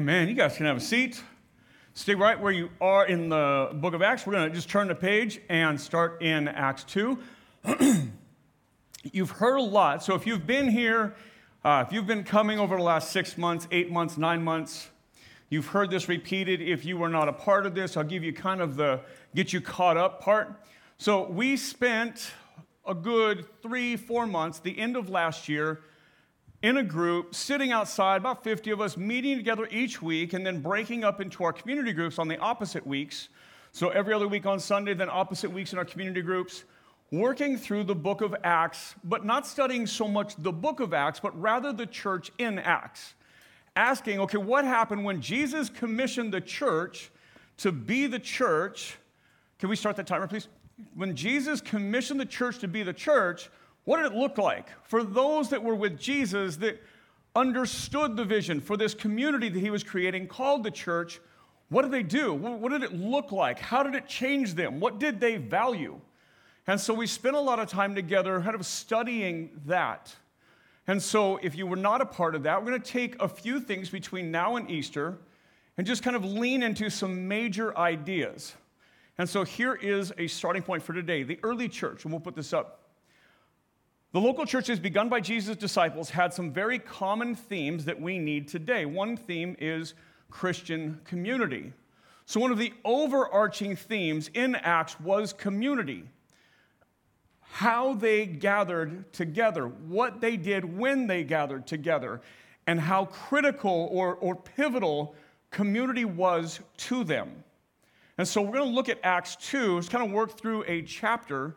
Amen. You guys can have a seat. Stay right where you are in the book of Acts. We're going to just turn the page and start in Acts 2. you've heard a lot. So if you've been here, uh, if you've been coming over the last six months, eight months, nine months, you've heard this repeated. If you were not a part of this, I'll give you kind of the get you caught up part. So we spent a good three, four months, the end of last year, in a group, sitting outside, about 50 of us, meeting together each week, and then breaking up into our community groups on the opposite weeks. So every other week on Sunday, then opposite weeks in our community groups, working through the book of Acts, but not studying so much the book of Acts, but rather the church in Acts. Asking, okay, what happened when Jesus commissioned the church to be the church? Can we start that timer, please? When Jesus commissioned the church to be the church, what did it look like for those that were with Jesus that understood the vision for this community that he was creating called the church? What did they do? What did it look like? How did it change them? What did they value? And so we spent a lot of time together kind of studying that. And so if you were not a part of that, we're going to take a few things between now and Easter and just kind of lean into some major ideas. And so here is a starting point for today the early church, and we'll put this up. The local churches begun by Jesus' disciples had some very common themes that we need today. One theme is Christian community. So, one of the overarching themes in Acts was community. How they gathered together, what they did when they gathered together, and how critical or, or pivotal community was to them. And so, we're going to look at Acts 2, just kind of work through a chapter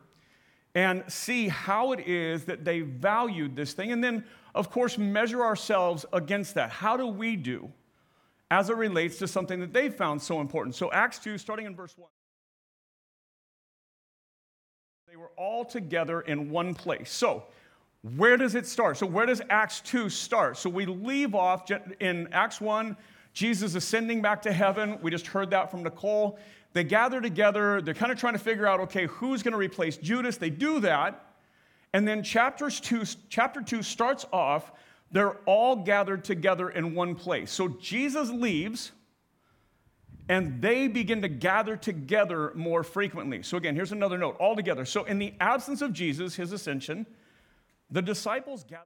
and see how it is that they valued this thing. And then, of course, measure ourselves against that. How do we do as it relates to something that they found so important? So, Acts 2, starting in verse 1. They were all together in one place. So, where does it start? So, where does Acts 2 start? So, we leave off in Acts 1, Jesus ascending back to heaven. We just heard that from Nicole. They gather together. They're kind of trying to figure out, okay, who's going to replace Judas? They do that. And then chapters two, chapter 2 starts off, they're all gathered together in one place. So Jesus leaves, and they begin to gather together more frequently. So again, here's another note all together. So in the absence of Jesus, his ascension, the disciples gather.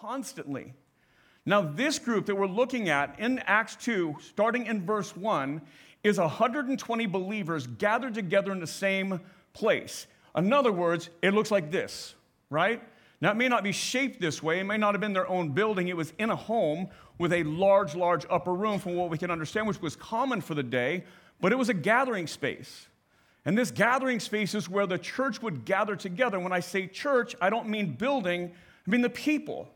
Constantly. Now, this group that we're looking at in Acts 2, starting in verse 1, is 120 believers gathered together in the same place. In other words, it looks like this, right? Now, it may not be shaped this way. It may not have been their own building. It was in a home with a large, large upper room, from what we can understand, which was common for the day, but it was a gathering space. And this gathering space is where the church would gather together. When I say church, I don't mean building, I mean the people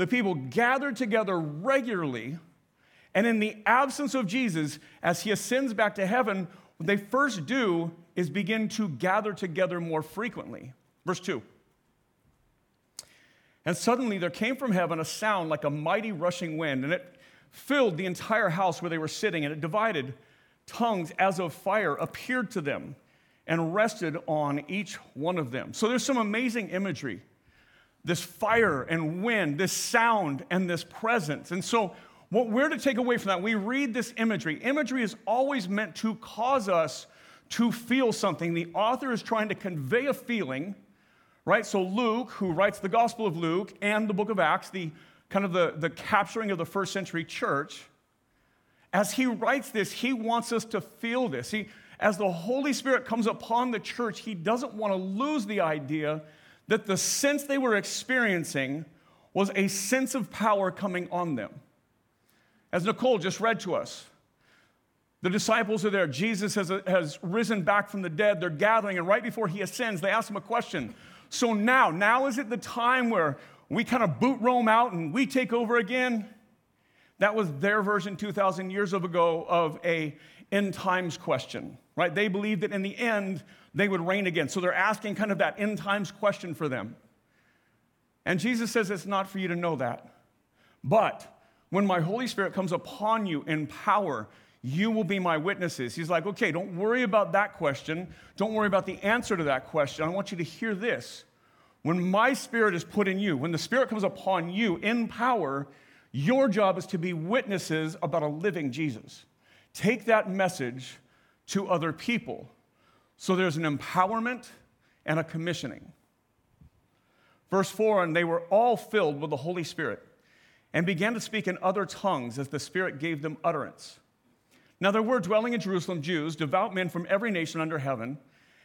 the people gathered together regularly, and in the absence of Jesus, as he ascends back to heaven, what they first do is begin to gather together more frequently. Verse 2. And suddenly there came from heaven a sound like a mighty rushing wind, and it filled the entire house where they were sitting, and it divided. Tongues as of fire appeared to them and rested on each one of them. So there's some amazing imagery this fire and wind, this sound and this presence. And so, what we're to take away from that, we read this imagery. Imagery is always meant to cause us to feel something. The author is trying to convey a feeling, right? So, Luke, who writes the Gospel of Luke and the book of Acts, the kind of the, the capturing of the first century church, as he writes this, he wants us to feel this. He, as the Holy Spirit comes upon the church, he doesn't want to lose the idea that the sense they were experiencing was a sense of power coming on them. As Nicole just read to us, the disciples are there. Jesus has, has risen back from the dead. They're gathering, and right before he ascends, they ask him a question. So now, now is it the time where we kind of boot Rome out and we take over again? That was their version 2,000 years ago of a end times question, right? They believed that in the end, they would reign again. So they're asking kind of that end times question for them. And Jesus says it's not for you to know that. But when my Holy Spirit comes upon you in power, you will be my witnesses. He's like, okay, don't worry about that question. Don't worry about the answer to that question. I want you to hear this. When my spirit is put in you, when the spirit comes upon you in power, your job is to be witnesses about a living Jesus. Take that message to other people. So there's an empowerment and a commissioning. Verse 4 And they were all filled with the Holy Spirit and began to speak in other tongues as the Spirit gave them utterance. Now there were dwelling in Jerusalem Jews, devout men from every nation under heaven.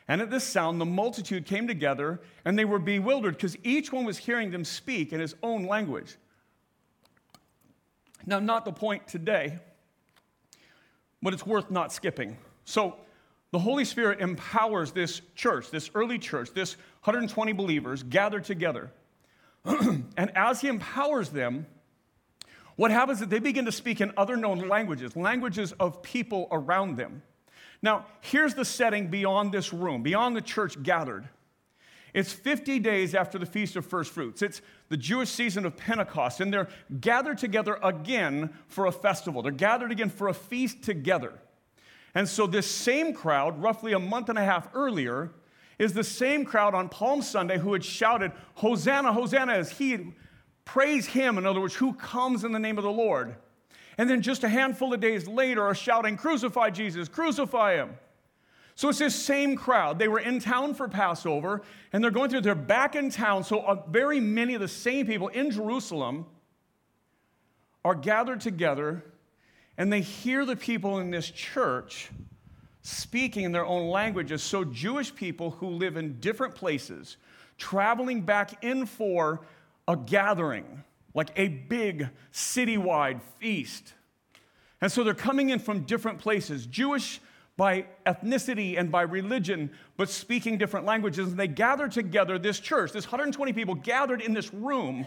And at this sound, the multitude came together, and they were bewildered because each one was hearing them speak in his own language. Now, not the point today, but it's worth not skipping. So, the Holy Spirit empowers this church, this early church, this 120 believers gathered together. and as He empowers them, what happens is they begin to speak in other known languages, languages of people around them. Now, here's the setting beyond this room, beyond the church gathered. It's 50 days after the Feast of First Fruits. It's the Jewish season of Pentecost, and they're gathered together again for a festival. They're gathered again for a feast together. And so, this same crowd, roughly a month and a half earlier, is the same crowd on Palm Sunday who had shouted, Hosanna, Hosanna, as he praise him, in other words, who comes in the name of the Lord. And then just a handful of days later are shouting, Crucify Jesus, crucify him. So it's this same crowd. They were in town for Passover, and they're going through, they're back in town. So uh, very many of the same people in Jerusalem are gathered together, and they hear the people in this church speaking in their own languages. So Jewish people who live in different places, traveling back in for a gathering, like a big citywide feast. And so they're coming in from different places. Jewish by ethnicity and by religion, but speaking different languages. And they gather together, this church, this 120 people gathered in this room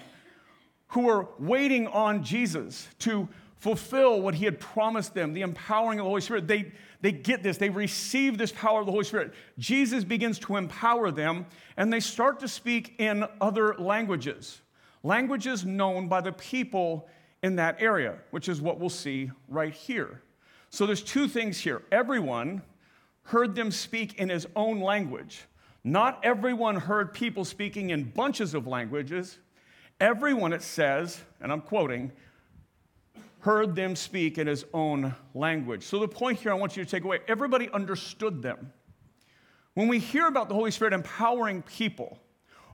who were waiting on Jesus to fulfill what he had promised them, the empowering of the Holy Spirit. They, they get this, they receive this power of the Holy Spirit. Jesus begins to empower them, and they start to speak in other languages, languages known by the people in that area, which is what we'll see right here. So there's two things here. Everyone heard them speak in his own language. Not everyone heard people speaking in bunches of languages. Everyone, it says, and I'm quoting, heard them speak in his own language. So the point here I want you to take away everybody understood them. When we hear about the Holy Spirit empowering people,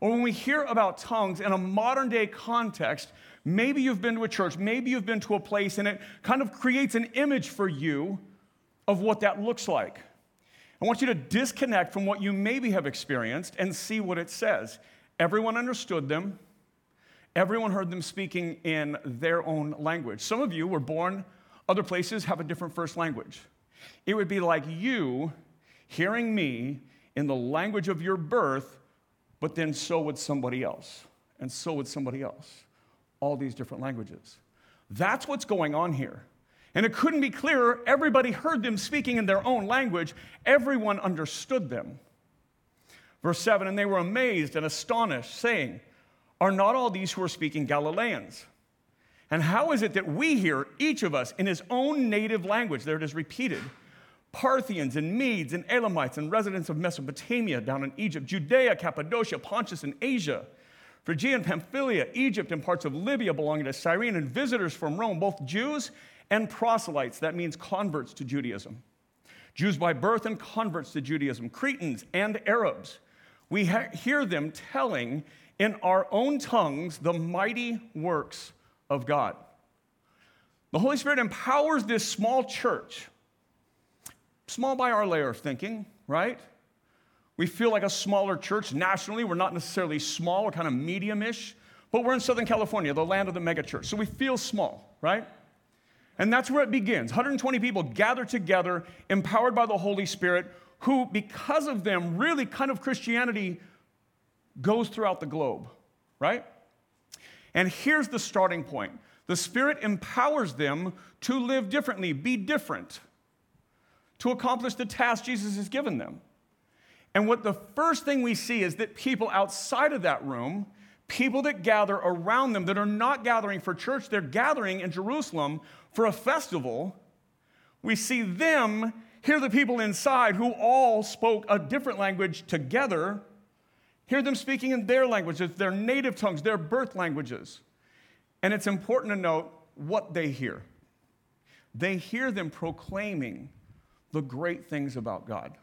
or when we hear about tongues in a modern day context, Maybe you've been to a church, maybe you've been to a place, and it kind of creates an image for you of what that looks like. I want you to disconnect from what you maybe have experienced and see what it says. Everyone understood them, everyone heard them speaking in their own language. Some of you were born other places, have a different first language. It would be like you hearing me in the language of your birth, but then so would somebody else, and so would somebody else all these different languages. That's what's going on here. And it couldn't be clearer. Everybody heard them speaking in their own language, everyone understood them. Verse 7 And they were amazed and astonished, saying, Are not all these who are speaking Galileans? And how is it that we hear, each of us, in his own native language? There it is repeated. Parthians and Medes and Elamites and residents of Mesopotamia down in Egypt, Judea, Cappadocia, Pontus, and Asia Phrygia and Pamphylia, Egypt, and parts of Libya belonging to Cyrene, and visitors from Rome, both Jews and proselytes, that means converts to Judaism. Jews by birth and converts to Judaism, Cretans and Arabs. We ha- hear them telling in our own tongues the mighty works of God. The Holy Spirit empowers this small church, small by our layer of thinking, right? We feel like a smaller church nationally. We're not necessarily small, we're kind of medium ish, but we're in Southern California, the land of the megachurch. So we feel small, right? And that's where it begins. 120 people gathered together, empowered by the Holy Spirit, who, because of them, really kind of Christianity goes throughout the globe, right? And here's the starting point The Spirit empowers them to live differently, be different, to accomplish the task Jesus has given them. And what the first thing we see is that people outside of that room, people that gather around them that are not gathering for church, they're gathering in Jerusalem for a festival. We see them hear the people inside who all spoke a different language together, hear them speaking in their languages, their native tongues, their birth languages. And it's important to note what they hear. They hear them proclaiming the great things about God.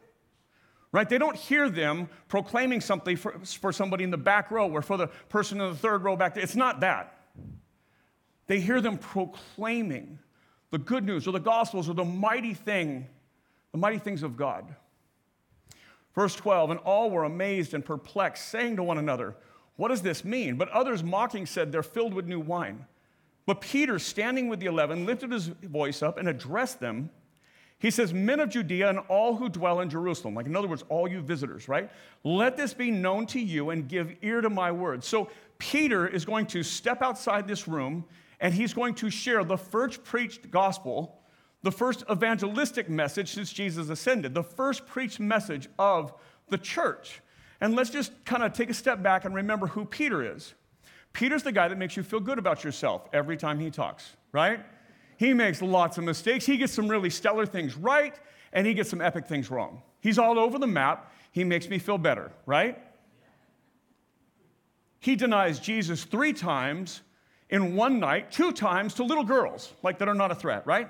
Right? They don't hear them proclaiming something for, for somebody in the back row or for the person in the third row back there. It's not that. They hear them proclaiming the good news or the gospels or the mighty thing, the mighty things of God. Verse 12, and all were amazed and perplexed, saying to one another, what does this mean? But others mocking said, They're filled with new wine. But Peter, standing with the eleven, lifted his voice up and addressed them. He says, Men of Judea and all who dwell in Jerusalem, like in other words, all you visitors, right? Let this be known to you and give ear to my words. So Peter is going to step outside this room and he's going to share the first preached gospel, the first evangelistic message since Jesus ascended, the first preached message of the church. And let's just kind of take a step back and remember who Peter is. Peter's the guy that makes you feel good about yourself every time he talks, right? He makes lots of mistakes. He gets some really stellar things right, and he gets some epic things wrong. He's all over the map. He makes me feel better, right? He denies Jesus three times in one night, two times to little girls, like that are not a threat, right?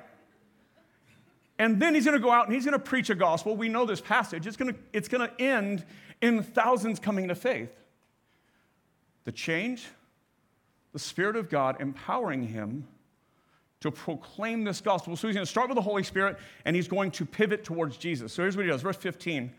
And then he's going to go out and he's going to preach a gospel. We know this passage. It's going to, it's going to end in thousands coming to faith. The change, the Spirit of God empowering him to proclaim this gospel. So he's going to start with the Holy Spirit and he's going to pivot towards Jesus. So here's what he does, verse 15.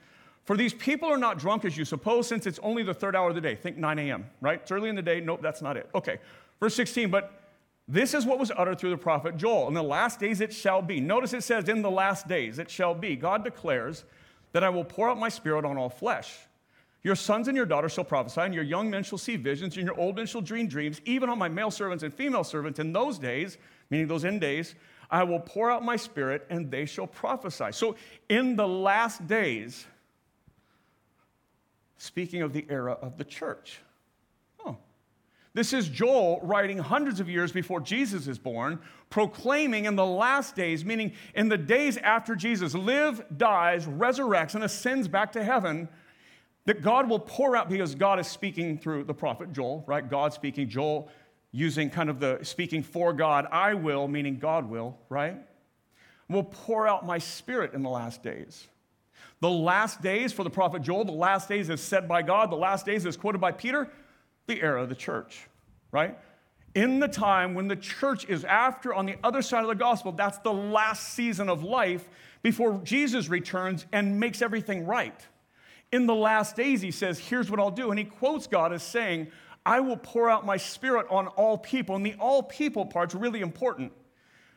For these people are not drunk as you suppose, since it's only the third hour of the day. Think 9 a.m., right? It's early in the day. Nope, that's not it. Okay. Verse 16, but this is what was uttered through the prophet Joel. In the last days it shall be. Notice it says, in the last days it shall be. God declares that I will pour out my spirit on all flesh. Your sons and your daughters shall prophesy, and your young men shall see visions, and your old men shall dream dreams, even on my male servants and female servants. In those days, meaning those end days, I will pour out my spirit, and they shall prophesy. So, in the last days, speaking of the era of the church. This is Joel writing hundreds of years before Jesus is born, proclaiming in the last days, meaning in the days after Jesus lives, dies, resurrects, and ascends back to heaven that God will pour out because God is speaking through the prophet Joel, right? God speaking, Joel using kind of the speaking for God, I will, meaning God will, right? Will pour out my spirit in the last days. The last days for the prophet Joel, the last days is said by God, the last days is quoted by Peter, the era of the church, right? In the time when the church is after on the other side of the gospel, that's the last season of life before Jesus returns and makes everything right in the last days, he says, Here's what I'll do. And he quotes God as saying, I will pour out my spirit on all people. And the all people part's really important.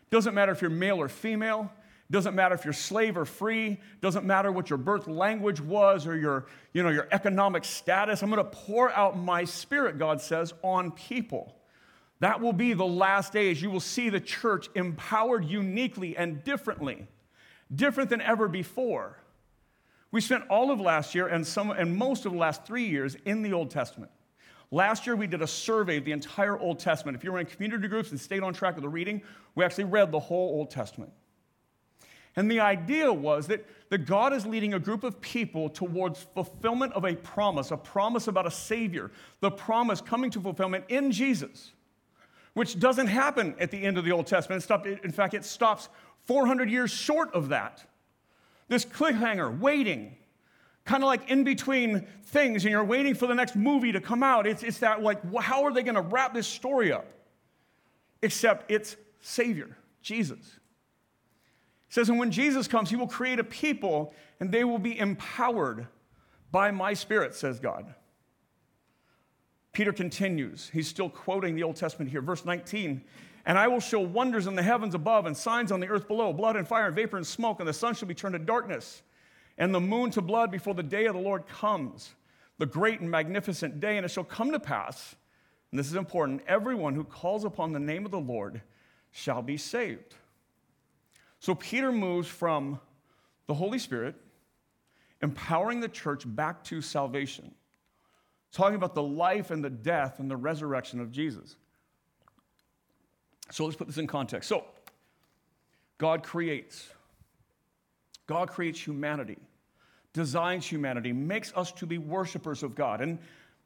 Doesn't matter if you're male or female, doesn't matter if you're slave or free, doesn't matter what your birth language was or your, you know, your economic status. I'm going to pour out my spirit, God says, on people. That will be the last days. You will see the church empowered uniquely and differently, different than ever before. We spent all of last year and, some, and most of the last three years in the Old Testament. Last year, we did a survey of the entire Old Testament. If you were in community groups and stayed on track with the reading, we actually read the whole Old Testament. And the idea was that, that God is leading a group of people towards fulfillment of a promise, a promise about a Savior, the promise coming to fulfillment in Jesus, which doesn't happen at the end of the Old Testament. In fact, it stops 400 years short of that. This cliffhanger, waiting, kind of like in between things, and you're waiting for the next movie to come out. It's, it's that, like, how are they going to wrap this story up? Except it's Savior, Jesus. Says, and when Jesus comes, he will create a people, and they will be empowered by my Spirit, says God. Peter continues. He's still quoting the Old Testament here. Verse 19 and I will show wonders in the heavens above and signs on the earth below blood and fire and vapor and smoke, and the sun shall be turned to darkness and the moon to blood before the day of the Lord comes, the great and magnificent day. And it shall come to pass and this is important, everyone who calls upon the name of the Lord shall be saved. So Peter moves from the Holy Spirit empowering the church back to salvation, talking about the life and the death and the resurrection of Jesus. So let's put this in context. So, God creates. God creates humanity, designs humanity, makes us to be worshipers of God. And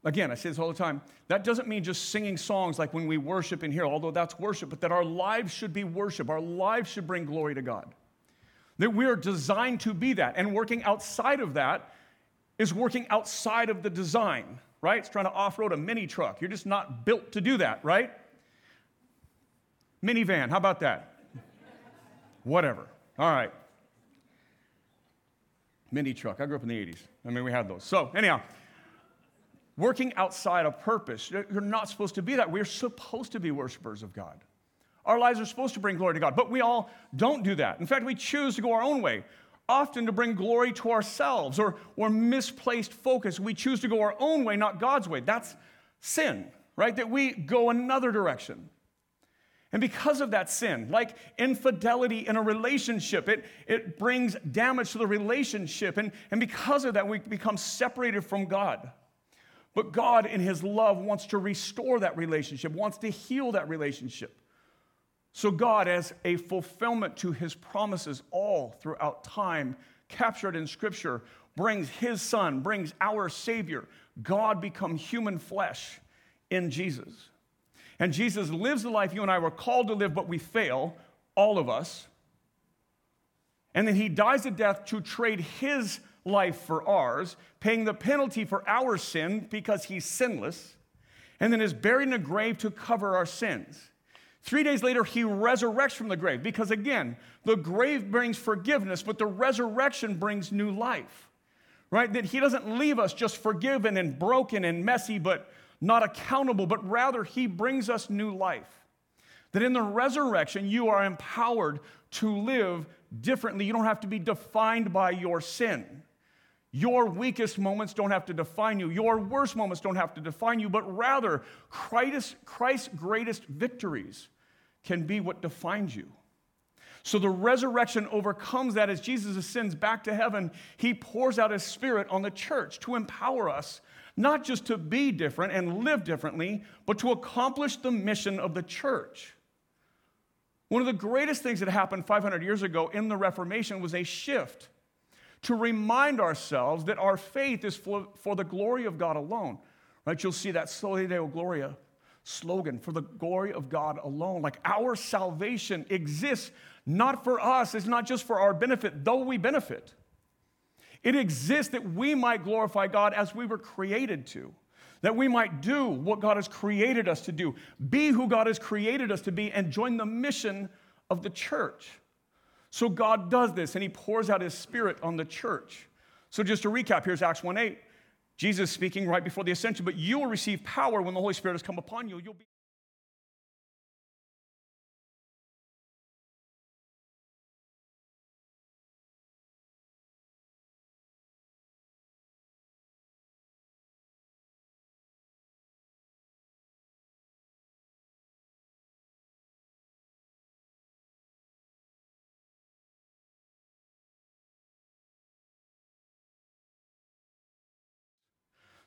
again, I say this all the time. That doesn't mean just singing songs like when we worship in here, although that's worship, but that our lives should be worship. Our lives should bring glory to God. That we are designed to be that. And working outside of that is working outside of the design, right? It's trying to off road a mini truck. You're just not built to do that, right? Minivan, how about that? Whatever. All right. Mini truck. I grew up in the 80s. I mean, we had those. So, anyhow, working outside of purpose, you're not supposed to be that. We're supposed to be worshipers of God. Our lives are supposed to bring glory to God, but we all don't do that. In fact, we choose to go our own way, often to bring glory to ourselves or, or misplaced focus. We choose to go our own way, not God's way. That's sin, right? That we go another direction. And because of that sin, like infidelity in a relationship, it, it brings damage to the relationship. And, and because of that, we become separated from God. But God, in His love, wants to restore that relationship, wants to heal that relationship. So, God, as a fulfillment to His promises all throughout time, captured in Scripture, brings His Son, brings our Savior, God become human flesh in Jesus. And Jesus lives the life you and I were called to live, but we fail, all of us. And then he dies a death to trade his life for ours, paying the penalty for our sin because he's sinless, and then is buried in a grave to cover our sins. Three days later, he resurrects from the grave because, again, the grave brings forgiveness, but the resurrection brings new life, right? That he doesn't leave us just forgiven and broken and messy, but not accountable, but rather He brings us new life. That in the resurrection, you are empowered to live differently. You don't have to be defined by your sin. Your weakest moments don't have to define you. Your worst moments don't have to define you, but rather, Christ, Christ's greatest victories can be what defines you. So the resurrection overcomes that as Jesus ascends back to heaven. He pours out his spirit on the church to empower us not just to be different and live differently, but to accomplish the mission of the church. One of the greatest things that happened 500 years ago in the Reformation was a shift to remind ourselves that our faith is for, for the glory of God alone. Right? You'll see that Soli Deo Gloria slogan for the glory of God alone. Like our salvation exists not for us, it's not just for our benefit, though we benefit. It exists that we might glorify God as we were created to, that we might do what God has created us to do, be who God has created us to be, and join the mission of the church. So God does this, and He pours out His Spirit on the church. So just to recap, here's Acts 1 8. Jesus speaking right before the ascension, but you will receive power when the Holy Spirit has come upon you. You'll be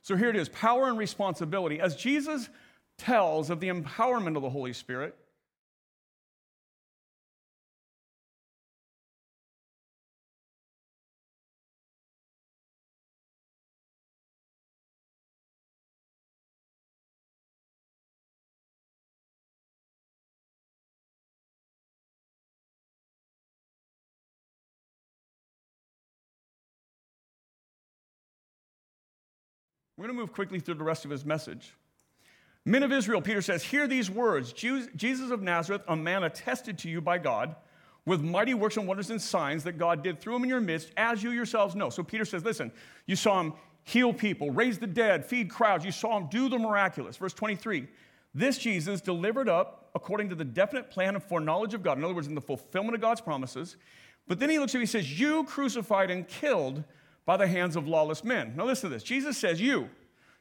So here it is power and responsibility. As Jesus tells of the empowerment of the Holy Spirit, We're going to move quickly through the rest of his message. Men of Israel, Peter says, Hear these words Jesus of Nazareth, a man attested to you by God with mighty works and wonders and signs that God did through him in your midst, as you yourselves know. So Peter says, Listen, you saw him heal people, raise the dead, feed crowds. You saw him do the miraculous. Verse 23 This Jesus delivered up according to the definite plan and foreknowledge of God. In other words, in the fulfillment of God's promises. But then he looks at me and says, You crucified and killed by the hands of lawless men. Now, listen to this. Jesus says, You,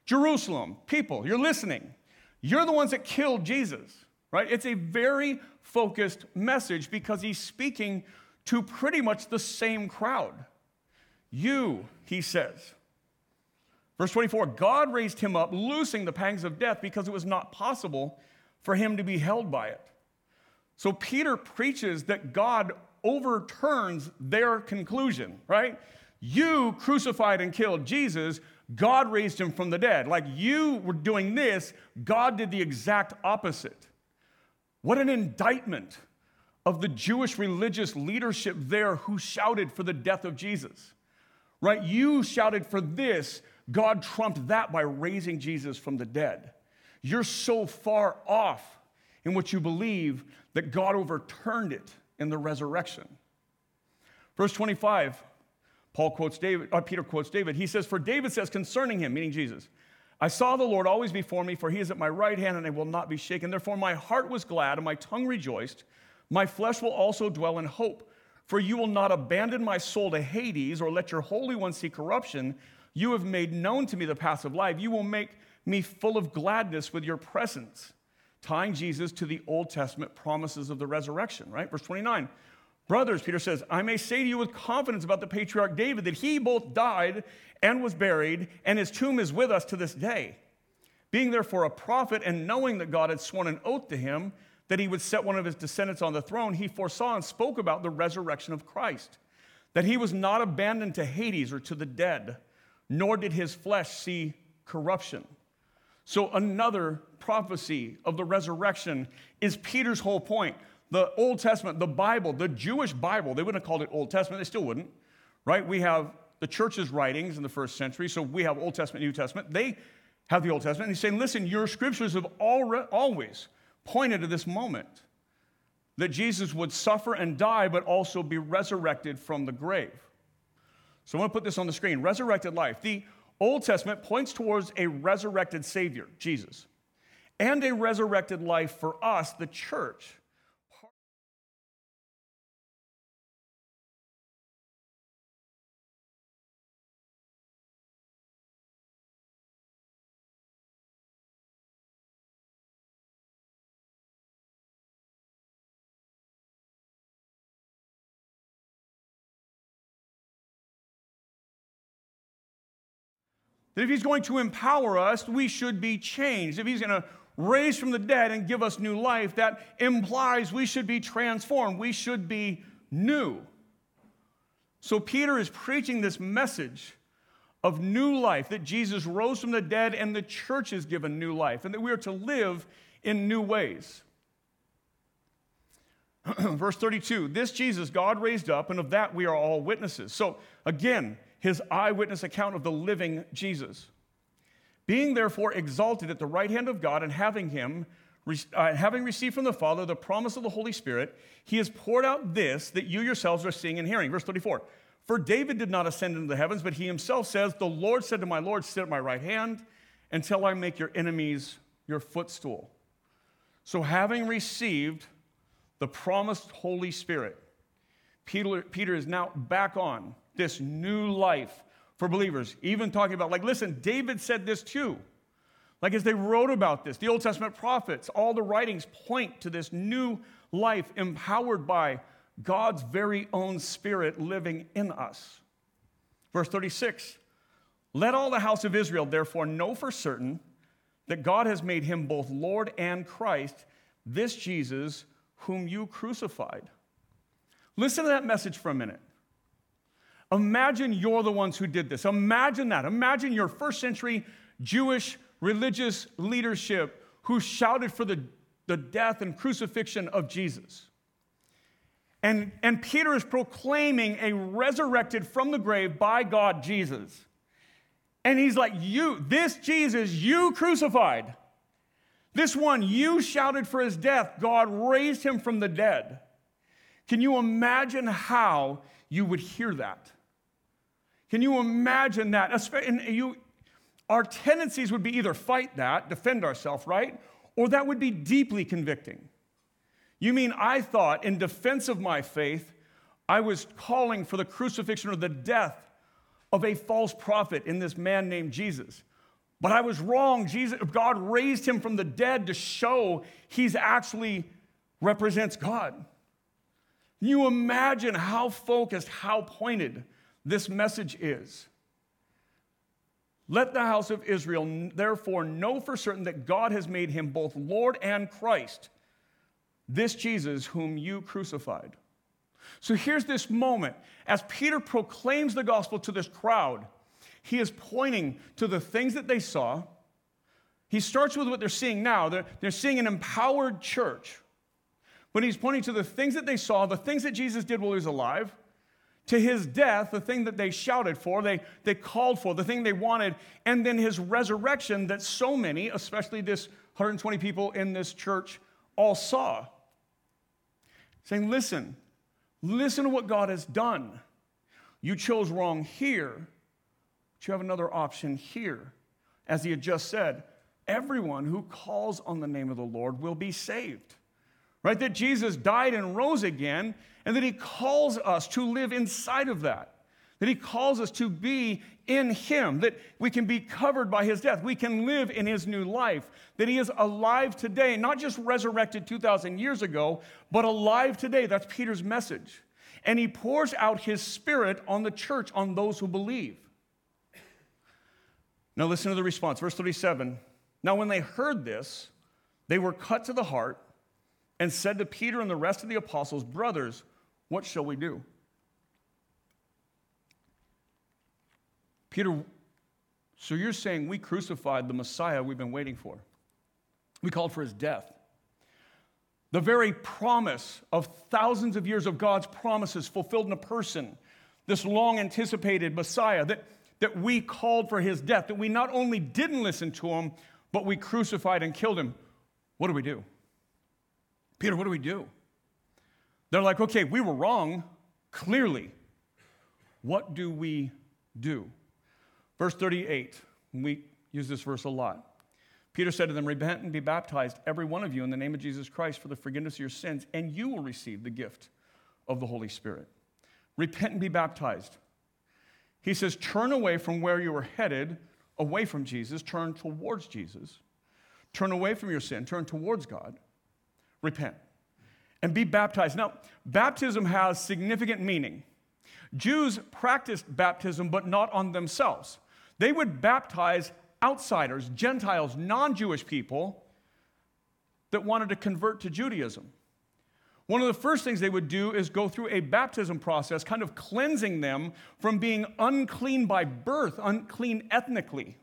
Jerusalem, people, you're listening. You're the ones that killed Jesus, right? It's a very focused message because he's speaking to pretty much the same crowd. You, he says. Verse 24 God raised him up, loosing the pangs of death because it was not possible for him to be held by it. So Peter preaches that God overturns their conclusion, right? You crucified and killed Jesus, God raised him from the dead. Like you were doing this, God did the exact opposite. What an indictment of the Jewish religious leadership there who shouted for the death of Jesus. Right? You shouted for this, God trumped that by raising Jesus from the dead. You're so far off in what you believe that God overturned it in the resurrection. Verse 25, Paul quotes David, uh, Peter quotes David. He says, For David says concerning him, meaning Jesus, I saw the Lord always before me, for he is at my right hand and I will not be shaken. Therefore, my heart was glad and my tongue rejoiced. My flesh will also dwell in hope. For you will not abandon my soul to Hades or let your Holy One see corruption. You have made known to me the path of life. You will make me full of gladness with your presence. Tying Jesus to the Old Testament promises of the resurrection, right? Verse 29. Brothers, Peter says, I may say to you with confidence about the patriarch David that he both died and was buried, and his tomb is with us to this day. Being therefore a prophet, and knowing that God had sworn an oath to him that he would set one of his descendants on the throne, he foresaw and spoke about the resurrection of Christ, that he was not abandoned to Hades or to the dead, nor did his flesh see corruption. So, another prophecy of the resurrection is Peter's whole point. The Old Testament, the Bible, the Jewish Bible, they wouldn't have called it Old Testament, they still wouldn't, right? We have the church's writings in the first century, so we have Old Testament, New Testament. They have the Old Testament. And he's saying, listen, your scriptures have always pointed to this moment that Jesus would suffer and die, but also be resurrected from the grave. So I want to put this on the screen resurrected life. The Old Testament points towards a resurrected Savior, Jesus, and a resurrected life for us, the church. That if he's going to empower us, we should be changed. If he's going to raise from the dead and give us new life, that implies we should be transformed. We should be new. So Peter is preaching this message of new life that Jesus rose from the dead and the church is given new life and that we are to live in new ways. Verse 32 This Jesus God raised up, and of that we are all witnesses. So again, his eyewitness account of the living Jesus. Being therefore exalted at the right hand of God and having him uh, having received from the Father the promise of the Holy Spirit, he has poured out this that you yourselves are seeing and hearing. Verse 34 For David did not ascend into the heavens, but he himself says, The Lord said to my Lord, Sit at my right hand until I make your enemies your footstool. So, having received the promised Holy Spirit, Peter, Peter is now back on this new life for believers. Even talking about, like, listen, David said this too. Like, as they wrote about this, the Old Testament prophets, all the writings point to this new life empowered by God's very own Spirit living in us. Verse 36 Let all the house of Israel therefore know for certain that God has made him both Lord and Christ, this Jesus whom you crucified. Listen to that message for a minute. Imagine you're the ones who did this. Imagine that. Imagine your first century Jewish religious leadership who shouted for the, the death and crucifixion of Jesus. And, and Peter is proclaiming a resurrected from the grave by God Jesus. And he's like, You, this Jesus, you crucified. This one, you shouted for his death. God raised him from the dead. Can you imagine how you would hear that? Can you imagine that? And you, our tendencies would be either fight that, defend ourselves, right? Or that would be deeply convicting. You mean I thought, in defense of my faith, I was calling for the crucifixion or the death of a false prophet in this man named Jesus. But I was wrong. Jesus, God raised him from the dead to show he's actually represents God. Can you imagine how focused, how pointed this message is? Let the house of Israel therefore know for certain that God has made him both Lord and Christ, this Jesus whom you crucified. So here's this moment. As Peter proclaims the gospel to this crowd, he is pointing to the things that they saw. He starts with what they're seeing now. They're, they're seeing an empowered church. But he's pointing to the things that they saw, the things that Jesus did while he was alive, to his death, the thing that they shouted for, they, they called for, the thing they wanted, and then his resurrection that so many, especially this 120 people in this church, all saw. Saying, listen, listen to what God has done. You chose wrong here, but you have another option here. As he had just said, everyone who calls on the name of the Lord will be saved. Right? That Jesus died and rose again, and that he calls us to live inside of that. That he calls us to be in him, that we can be covered by his death. We can live in his new life. That he is alive today, not just resurrected 2,000 years ago, but alive today. That's Peter's message. And he pours out his spirit on the church, on those who believe. Now, listen to the response. Verse 37 Now, when they heard this, they were cut to the heart and said to Peter and the rest of the apostles, Brothers, what shall we do? Peter, so you're saying we crucified the Messiah we've been waiting for? We called for his death. The very promise of thousands of years of God's promises fulfilled in a person, this long anticipated Messiah, that, that we called for his death, that we not only didn't listen to him, but we crucified and killed him. What do we do? Peter, what do we do? They're like, okay, we were wrong, clearly. What do we do? Verse 38, we use this verse a lot. Peter said to them, Repent and be baptized, every one of you, in the name of Jesus Christ for the forgiveness of your sins, and you will receive the gift of the Holy Spirit. Repent and be baptized. He says, Turn away from where you were headed, away from Jesus, turn towards Jesus. Turn away from your sin, turn towards God. Repent and be baptized. Now, baptism has significant meaning. Jews practiced baptism, but not on themselves. They would baptize outsiders, Gentiles, non Jewish people that wanted to convert to Judaism. One of the first things they would do is go through a baptism process, kind of cleansing them from being unclean by birth, unclean ethnically.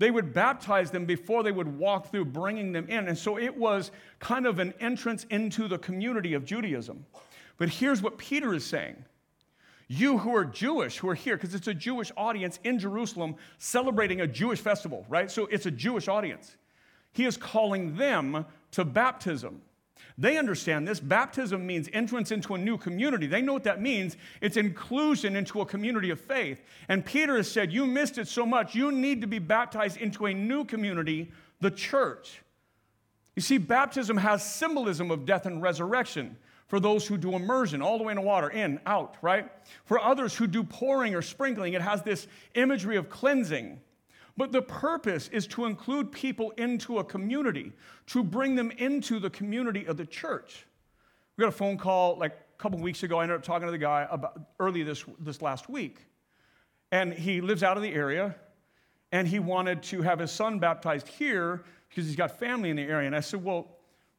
They would baptize them before they would walk through bringing them in. And so it was kind of an entrance into the community of Judaism. But here's what Peter is saying you who are Jewish, who are here, because it's a Jewish audience in Jerusalem celebrating a Jewish festival, right? So it's a Jewish audience. He is calling them to baptism. They understand this. Baptism means entrance into a new community. They know what that means. It's inclusion into a community of faith. And Peter has said, You missed it so much. You need to be baptized into a new community, the church. You see, baptism has symbolism of death and resurrection for those who do immersion, all the way in the water, in, out, right? For others who do pouring or sprinkling, it has this imagery of cleansing. But the purpose is to include people into a community, to bring them into the community of the church. We got a phone call like a couple weeks ago. I ended up talking to the guy about early this, this last week. And he lives out of the area, and he wanted to have his son baptized here because he's got family in the area. And I said, Well,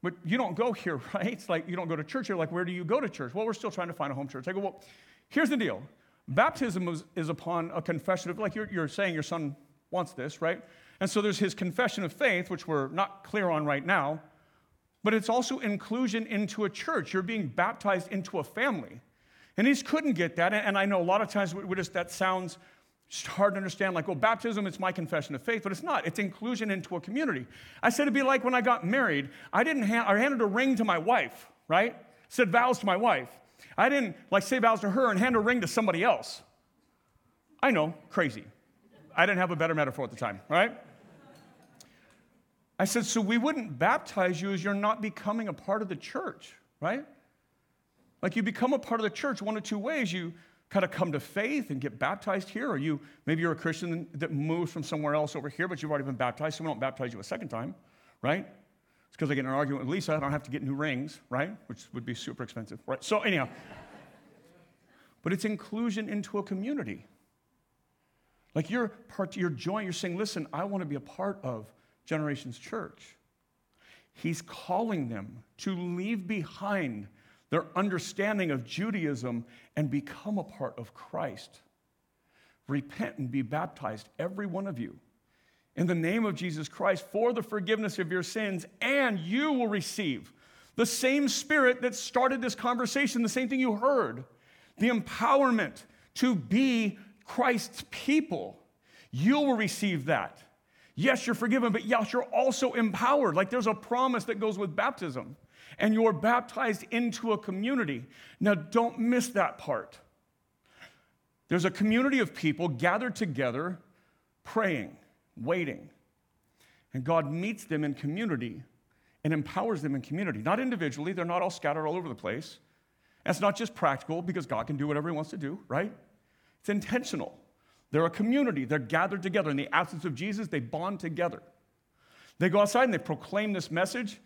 but you don't go here, right? It's like you don't go to church here. Like, where do you go to church? Well, we're still trying to find a home church. I go, well, here's the deal. Baptism is, is upon a confession of, like you're, you're saying your son wants this, right? And so there's his confession of faith, which we're not clear on right now, but it's also inclusion into a church. You're being baptized into a family. And he couldn't get that. And I know a lot of times we just, that sounds hard to understand, like, well, baptism, it's my confession of faith, but it's not. It's inclusion into a community. I said it'd be like when I got married. I didn't hand, I handed a ring to my wife, right? Said vows to my wife. I didn't like say vows to her and hand a ring to somebody else. I know, crazy. I didn't have a better metaphor at the time, right? I said, so we wouldn't baptize you as you're not becoming a part of the church, right? Like you become a part of the church one of two ways. You kind of come to faith and get baptized here, or you maybe you're a Christian that moves from somewhere else over here, but you've already been baptized, so we don't baptize you a second time, right? It's because I get in an argument with Lisa, I don't have to get new rings, right? Which would be super expensive, right? So anyhow, but it's inclusion into a community. Like you're part, you're joining, you're saying, listen, I want to be a part of Generations Church. He's calling them to leave behind their understanding of Judaism and become a part of Christ. Repent and be baptized, every one of you, in the name of Jesus Christ for the forgiveness of your sins, and you will receive the same spirit that started this conversation, the same thing you heard, the empowerment to be Christ's people. You will receive that. Yes, you're forgiven, but yes, you're also empowered. Like there's a promise that goes with baptism and you're baptized into a community. Now, don't miss that part. There's a community of people gathered together, praying, waiting. And God meets them in community and empowers them in community, not individually. They're not all scattered all over the place. That's not just practical because God can do whatever He wants to do, right? It's intentional. They're a community. They're gathered together. In the absence of Jesus, they bond together. They go outside and they proclaim this message,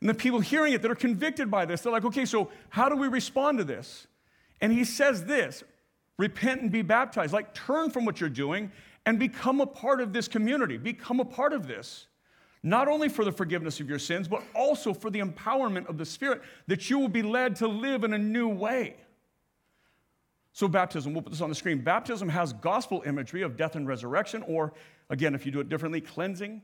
and the people hearing it that are convicted by this, they're like, okay, so how do we respond to this? And he says this repent and be baptized. Like, turn from what you're doing and become a part of this community. Become a part of this. Not only for the forgiveness of your sins, but also for the empowerment of the Spirit that you will be led to live in a new way. So, baptism, we'll put this on the screen. Baptism has gospel imagery of death and resurrection, or again, if you do it differently, cleansing,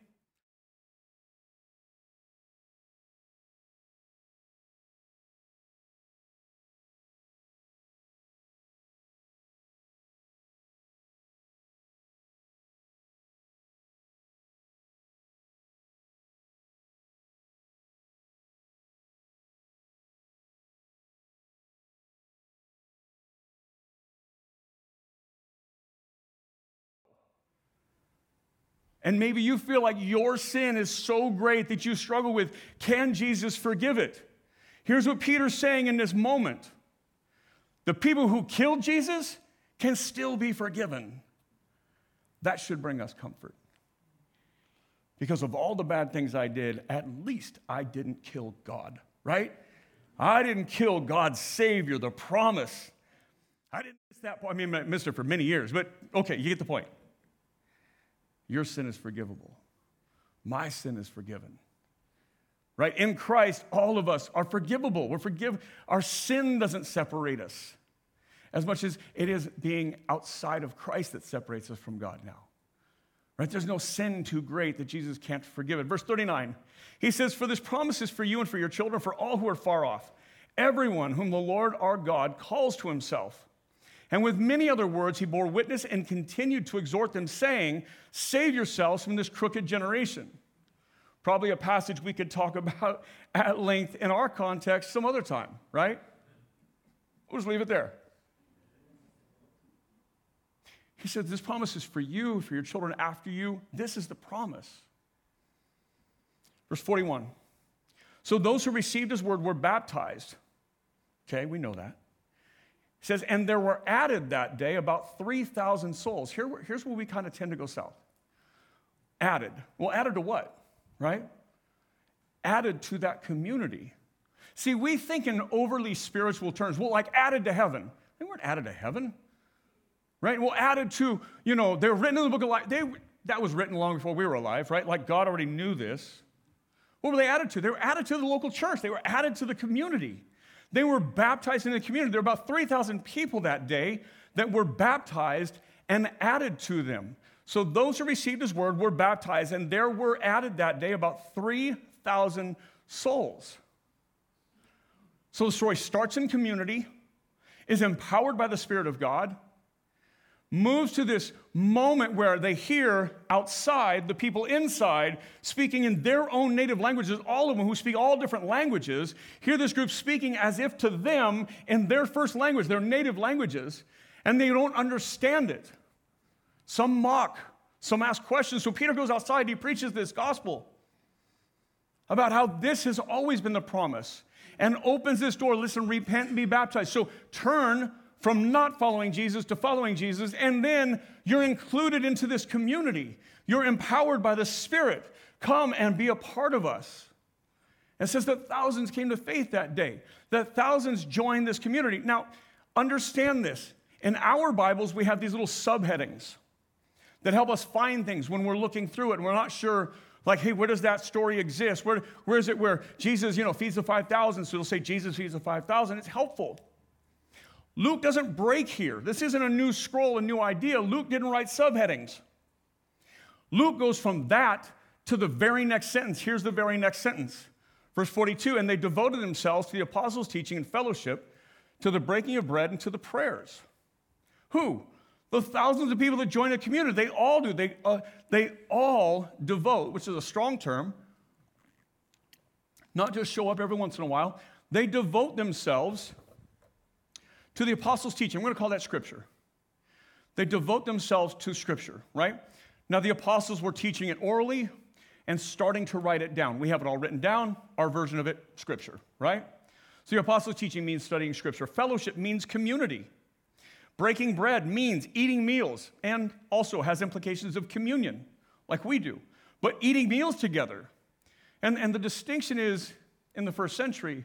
And maybe you feel like your sin is so great that you struggle with can Jesus forgive it? Here's what Peter's saying in this moment the people who killed Jesus can still be forgiven. That should bring us comfort. Because of all the bad things I did, at least I didn't kill God, right? I didn't kill God's Savior, the promise. I didn't miss that point. I mean, I missed it for many years, but okay, you get the point. Your sin is forgivable. My sin is forgiven. Right? In Christ, all of us are forgivable. We're forgive. Our sin doesn't separate us as much as it is being outside of Christ that separates us from God now. Right? There's no sin too great that Jesus can't forgive it. Verse 39, he says, For this promise is for you and for your children, for all who are far off, everyone whom the Lord our God calls to himself. And with many other words, he bore witness and continued to exhort them, saying, Save yourselves from this crooked generation. Probably a passage we could talk about at length in our context some other time, right? We'll just leave it there. He said, This promise is for you, for your children after you. This is the promise. Verse 41. So those who received his word were baptized. Okay, we know that. Says, and there were added that day about 3,000 souls. Here, here's where we kind of tend to go south. Added. Well, added to what? Right? Added to that community. See, we think in overly spiritual terms. Well, like added to heaven. They weren't added to heaven. Right? Well, added to, you know, they're written in the book of life. They, that was written long before we were alive, right? Like God already knew this. What were they added to? They were added to the local church. They were added to the community. They were baptized in the community. There were about 3,000 people that day that were baptized and added to them. So those who received his word were baptized, and there were added that day about 3,000 souls. So the story starts in community, is empowered by the Spirit of God, moves to this moment where they hear outside the people inside speaking in their own native languages, all of them who speak all different languages, hear this group speaking as if to them in their first language, their native languages, and they don't understand it. Some mock, some ask questions. So Peter goes outside, he preaches this gospel about how this has always been the promise and opens this door. Listen, repent and be baptized. So turn from not following Jesus to following Jesus, and then you're included into this community. You're empowered by the Spirit. Come and be a part of us. It says that thousands came to faith that day, that thousands joined this community. Now, understand this. In our Bibles, we have these little subheadings that help us find things when we're looking through it and we're not sure like hey where does that story exist where, where is it where jesus you know feeds the 5000 so it'll say jesus feeds the 5000 it's helpful luke doesn't break here. This isn't a new scroll a new idea. Luke didn't write subheadings. Luke goes from that to the very next sentence. Here's the very next sentence. Verse 42 and they devoted themselves to the apostles teaching and fellowship to the breaking of bread and to the prayers. Who? The thousands of people that join a community, they all do. They, uh, they all devote, which is a strong term, not just show up every once in a while. They devote themselves to the apostles' teaching. We're going to call that scripture. They devote themselves to scripture, right? Now, the apostles were teaching it orally and starting to write it down. We have it all written down, our version of it, scripture, right? So, the apostles' teaching means studying scripture. Fellowship means community. Breaking bread means eating meals and also has implications of communion, like we do, but eating meals together. And, and the distinction is in the first century,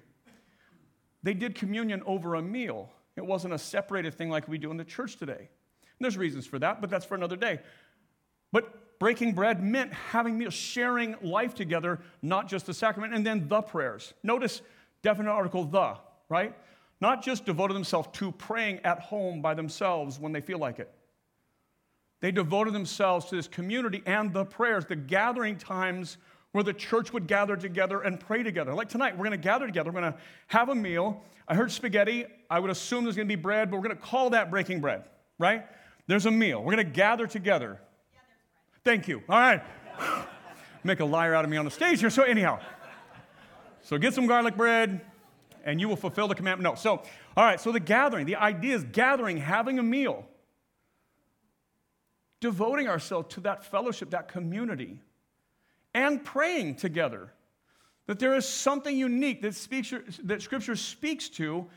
they did communion over a meal. It wasn't a separated thing like we do in the church today. And there's reasons for that, but that's for another day. But breaking bread meant having meals, sharing life together, not just the sacrament, and then the prayers. Notice definite article the, right? not just devoted themselves to praying at home by themselves when they feel like it. They devoted themselves to this community and the prayers, the gathering times where the church would gather together and pray together. Like tonight, we're going to gather together. We're going to have a meal. I heard spaghetti. I would assume there's going to be bread, but we're going to call that breaking bread, right? There's a meal. We're going to gather together. Thank you. All right. Make a liar out of me on the stage here. So, anyhow, so get some garlic bread, and you will fulfill the commandment. No. So, all right, so the gathering, the idea is gathering, having a meal, devoting ourselves to that fellowship, that community, and praying together. That there is something unique that, speaks, that Scripture speaks to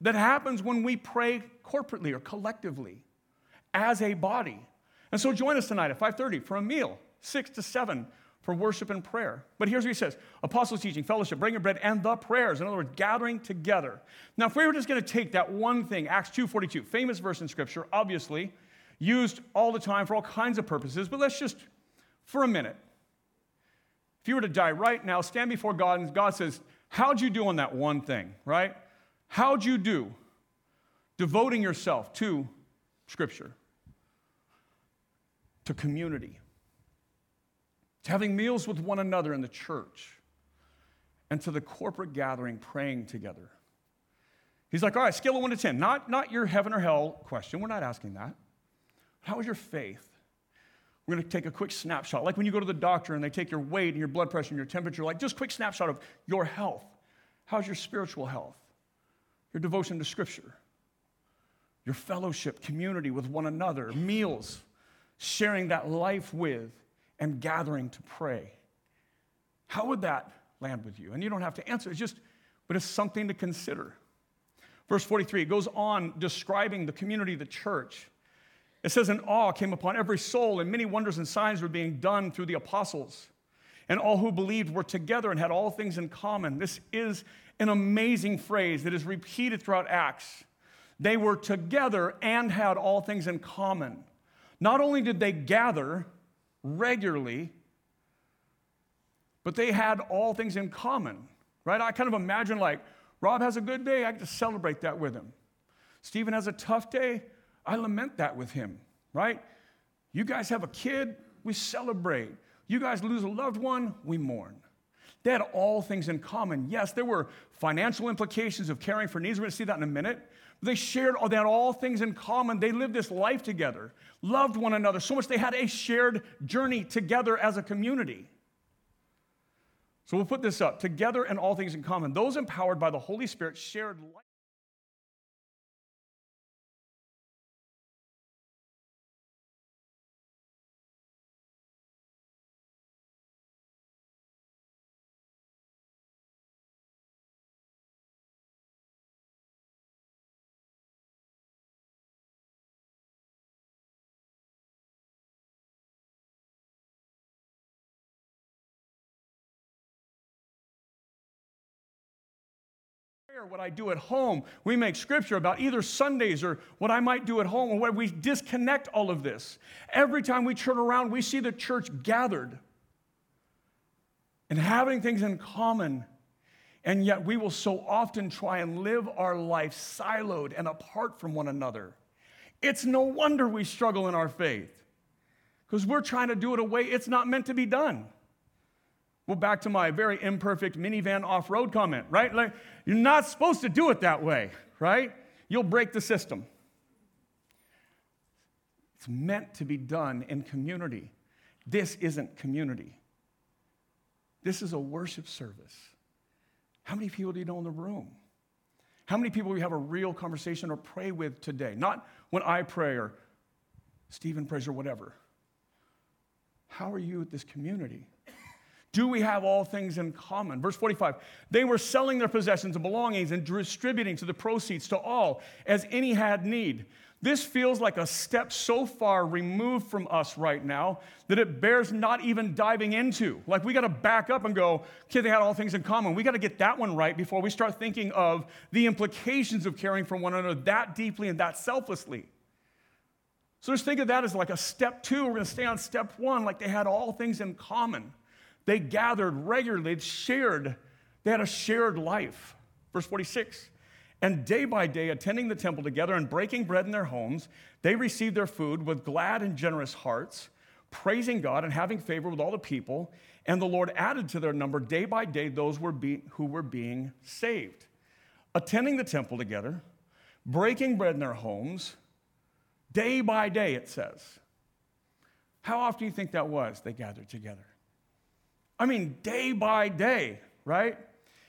that happens when we pray corporately or collectively as a body. And so join us tonight at 5:30 for a meal, 6 to 7 for worship and prayer. But here's what he says apostles' teaching, fellowship, breaking bread, and the prayers. In other words, gathering together. Now, if we were just going to take that one thing, Acts 2.42, famous verse in Scripture, obviously, used all the time for all kinds of purposes, but let's just, for a minute, if you were to die right now, stand before God, and God says, How'd you do on that one thing, right? How'd you do devoting yourself to Scripture, to community? to having meals with one another in the church, and to the corporate gathering praying together. He's like, all right, scale of one to 10. Not, not your heaven or hell question. We're not asking that. How was your faith? We're going to take a quick snapshot. Like when you go to the doctor and they take your weight and your blood pressure and your temperature, like just quick snapshot of your health. How's your spiritual health? Your devotion to Scripture, your fellowship, community with one another, meals, sharing that life with and gathering to pray. How would that land with you? And you don't have to answer, it's just, but it's something to consider. Verse 43, it goes on describing the community, the church. It says, An awe came upon every soul, and many wonders and signs were being done through the apostles. And all who believed were together and had all things in common. This is an amazing phrase that is repeated throughout Acts. They were together and had all things in common. Not only did they gather, regularly, but they had all things in common, right? I kind of imagine like, Rob has a good day, I get to celebrate that with him. Stephen has a tough day, I lament that with him, right? You guys have a kid, we celebrate. You guys lose a loved one, we mourn. They had all things in common. Yes, there were financial implications of caring for needs. We're going to see that in a minute. They shared, oh, they had all things in common. They lived this life together, loved one another so much they had a shared journey together as a community. So we'll put this up together and all things in common. Those empowered by the Holy Spirit shared life. Prayer, what I do at home. We make scripture about either Sundays or what I might do at home, or where we disconnect all of this. Every time we turn around, we see the church gathered and having things in common. And yet, we will so often try and live our life siloed and apart from one another. It's no wonder we struggle in our faith because we're trying to do it a way it's not meant to be done. Well, back to my very imperfect minivan off road comment, right? Like, you're not supposed to do it that way, right? You'll break the system. It's meant to be done in community. This isn't community. This is a worship service. How many people do you know in the room? How many people we have a real conversation or pray with today? Not when I pray or Stephen prays or whatever. How are you at this community? Do we have all things in common? Verse 45 They were selling their possessions and belongings and distributing to the proceeds to all as any had need. This feels like a step so far removed from us right now that it bears not even diving into. Like we got to back up and go, okay, they had all things in common. We got to get that one right before we start thinking of the implications of caring for one another that deeply and that selflessly. So just think of that as like a step two. We're going to stay on step one, like they had all things in common. They gathered regularly, they shared, they had a shared life. Verse 46 And day by day, attending the temple together and breaking bread in their homes, they received their food with glad and generous hearts, praising God and having favor with all the people. And the Lord added to their number day by day those were be, who were being saved. Attending the temple together, breaking bread in their homes, day by day, it says. How often do you think that was they gathered together? I mean, day by day, right?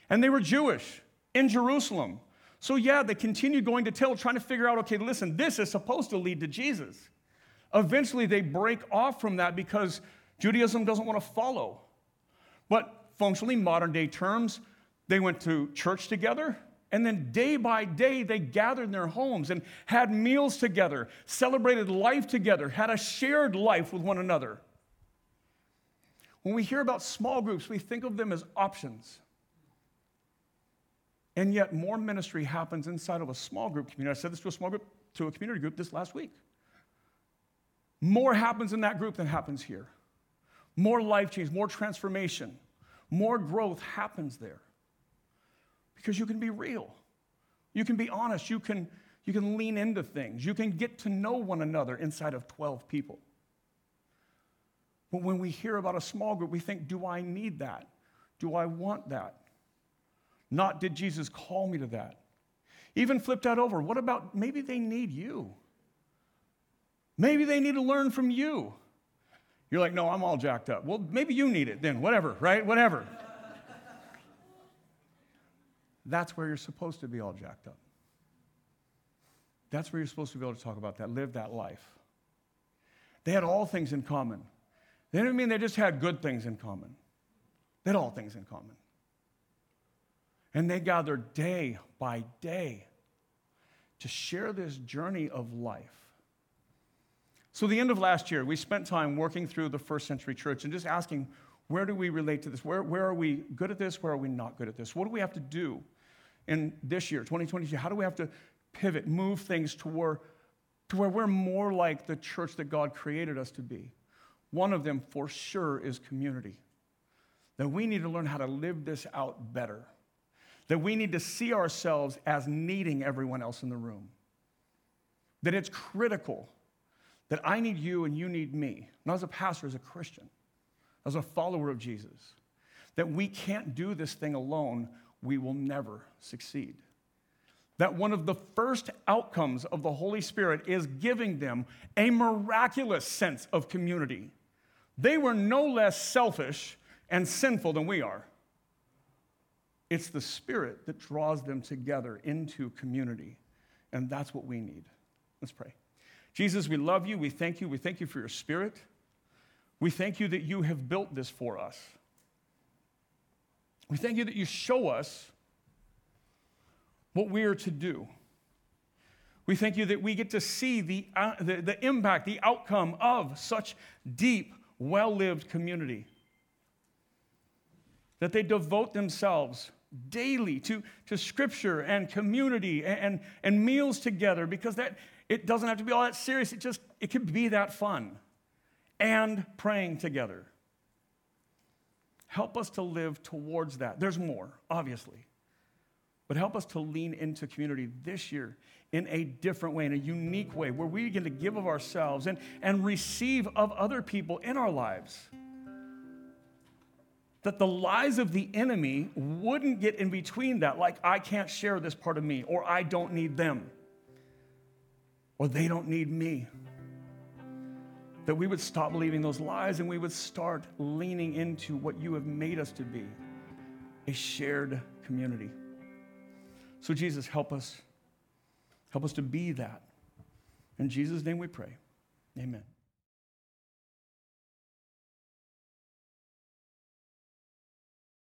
And they were Jewish in Jerusalem. So, yeah, they continued going to tell, trying to figure out okay, listen, this is supposed to lead to Jesus. Eventually, they break off from that because Judaism doesn't want to follow. But functionally, modern day terms, they went to church together, and then day by day, they gathered in their homes and had meals together, celebrated life together, had a shared life with one another. When we hear about small groups, we think of them as options. And yet, more ministry happens inside of a small group community. I said this to a small group, to a community group this last week. More happens in that group than happens here. More life change, more transformation, more growth happens there. Because you can be real, you can be honest, you can, you can lean into things, you can get to know one another inside of 12 people. But when we hear about a small group, we think, do I need that? Do I want that? Not did Jesus call me to that? Even flip that over. What about maybe they need you? Maybe they need to learn from you. You're like, no, I'm all jacked up. Well, maybe you need it then, whatever, right? Whatever. That's where you're supposed to be all jacked up. That's where you're supposed to be able to talk about that, live that life. They had all things in common. They didn't mean they just had good things in common, they had all things in common. And they gathered day by day to share this journey of life. So, the end of last year, we spent time working through the first century church and just asking, where do we relate to this? Where, where are we good at this? Where are we not good at this? What do we have to do in this year, 2022? How do we have to pivot, move things to where, to where we're more like the church that God created us to be? One of them, for sure, is community. That we need to learn how to live this out better. That we need to see ourselves as needing everyone else in the room. That it's critical that I need you and you need me, not as a pastor, as a Christian, as a follower of Jesus. That we can't do this thing alone, we will never succeed. That one of the first outcomes of the Holy Spirit is giving them a miraculous sense of community they were no less selfish and sinful than we are. It's the Spirit that draws them together into community. And that's what we need. Let's pray. Jesus, we love you. We thank you. We thank you for your Spirit. We thank you that you have built this for us. We thank you that you show us what we are to do. We thank you that we get to see the, uh, the, the impact, the outcome of such deep well lived community. That they devote themselves daily to, to scripture and community and, and, and meals together because that it doesn't have to be all that serious. It just it can be that fun. And praying together. Help us to live towards that. There's more, obviously. But help us to lean into community this year in a different way, in a unique way, where we begin to give of ourselves and, and receive of other people in our lives. That the lies of the enemy wouldn't get in between that, like, I can't share this part of me, or I don't need them, or they don't need me. That we would stop believing those lies and we would start leaning into what you have made us to be a shared community. So, Jesus, help us. Help us to be that. In Jesus' name we pray. Amen.